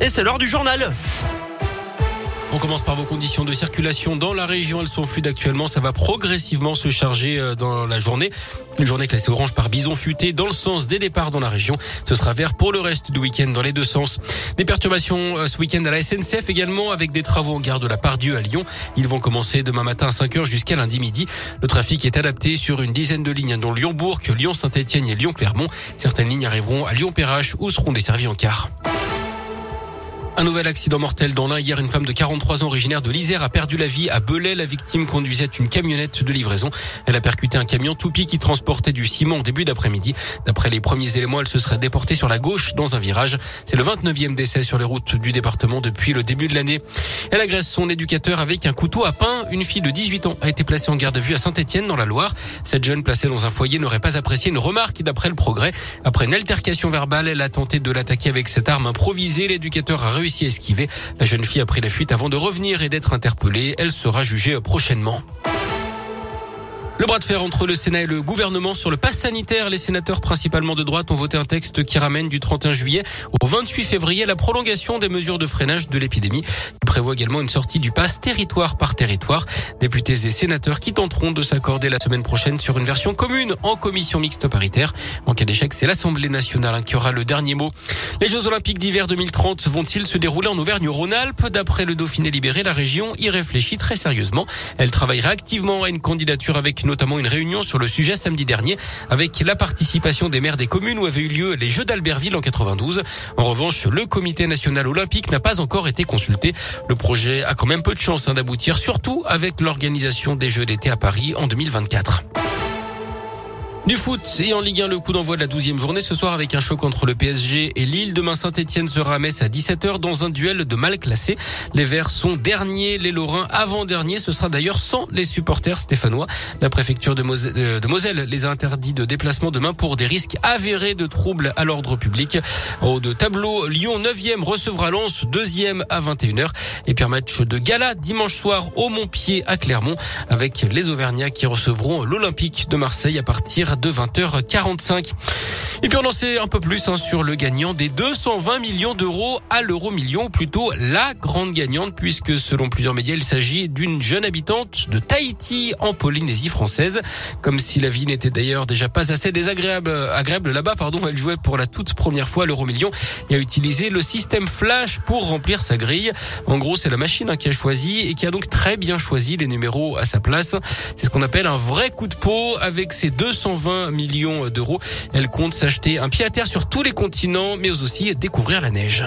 Et c'est l'heure du journal. On commence par vos conditions de circulation dans la région. Elles sont fluides actuellement. Ça va progressivement se charger euh, dans la journée. Une journée classée orange par bison futé dans le sens des départs dans la région. Ce sera vert pour le reste du week-end dans les deux sens. Des perturbations euh, ce week-end à la SNCF également avec des travaux en gare de la Pardieu à Lyon. Ils vont commencer demain matin à 5h jusqu'à lundi midi. Le trafic est adapté sur une dizaine de lignes dont Lyon-Bourg, Lyon-Saint-Etienne et Lyon-Clermont. Certaines lignes arriveront à Lyon-Perrache où seront desservies en car. Un nouvel accident mortel dans l'un. Hier, une femme de 43 ans originaire de l'Isère a perdu la vie à Belay. La victime conduisait une camionnette de livraison. Elle a percuté un camion toupie qui transportait du ciment en début d'après-midi. D'après les premiers éléments, elle se serait déportée sur la gauche dans un virage. C'est le 29e décès sur les routes du département depuis le début de l'année. Elle agresse son éducateur avec un couteau à pain. Une fille de 18 ans a été placée en garde à vue à Saint-Etienne dans la Loire. Cette jeune placée dans un foyer n'aurait pas apprécié une remarque d'après le progrès. Après une altercation verbale, elle a tenté de l'attaquer avec cette arme improvisée. L'éducateur a réussi La jeune fille a pris la fuite avant de revenir et d'être interpellée. Elle sera jugée prochainement. Le bras de fer entre le Sénat et le gouvernement sur le pass sanitaire. Les sénateurs principalement de droite ont voté un texte qui ramène du 31 juillet au 28 février la prolongation des mesures de freinage de l'épidémie. Il prévoit également une sortie du pass territoire par territoire. Députés et sénateurs qui tenteront de s'accorder la semaine prochaine sur une version commune en commission mixte paritaire. En cas d'échec, c'est l'Assemblée nationale qui aura le dernier mot. Les Jeux olympiques d'hiver 2030 vont-ils se dérouler en Auvergne-Rhône-Alpes? D'après le Dauphiné libéré, la région y réfléchit très sérieusement. Elle travaillera activement à une candidature avec notamment une réunion sur le sujet samedi dernier avec la participation des maires des communes où avaient eu lieu les Jeux d'Albertville en 92. En revanche, le comité national olympique n'a pas encore été consulté. Le projet a quand même peu de chance hein, d'aboutir, surtout avec l'organisation des Jeux d'été à Paris en 2024. Du foot et en Ligue 1, le coup d'envoi de la 12e journée ce soir avec un choc entre le PSG et Lille. Demain, Saint-Etienne sera à Metz à 17h dans un duel de mal classé. Les Verts sont derniers, les Lorrains avant-derniers. Ce sera d'ailleurs sans les supporters stéphanois. La préfecture de, euh, Moselle les a interdits de déplacement demain pour des risques avérés de troubles à l'ordre public. Haut de tableau, Lyon 9e recevra Lens, 2e à 21h. Et puis un match de gala dimanche soir au Montpied à Clermont avec les Auvergnats qui recevront l'Olympique de Marseille à partir de 20h45. Et puis on en sait un peu plus hein, sur le gagnant des 220 millions d'euros à l'euro million, plutôt la grande gagnante, puisque selon plusieurs médias, il s'agit d'une jeune habitante de Tahiti en Polynésie française. Comme si la vie n'était d'ailleurs déjà pas assez désagréable agréable là-bas, pardon, elle jouait pour la toute première fois l'euro million et a utilisé le système Flash pour remplir sa grille. En gros, c'est la machine hein, qui a choisi et qui a donc très bien choisi les numéros à sa place. C'est ce qu'on appelle un vrai coup de peau avec ses 220 millions d'euros. Elle compte s'acheter un pied à terre sur tous les continents, mais aussi découvrir la neige.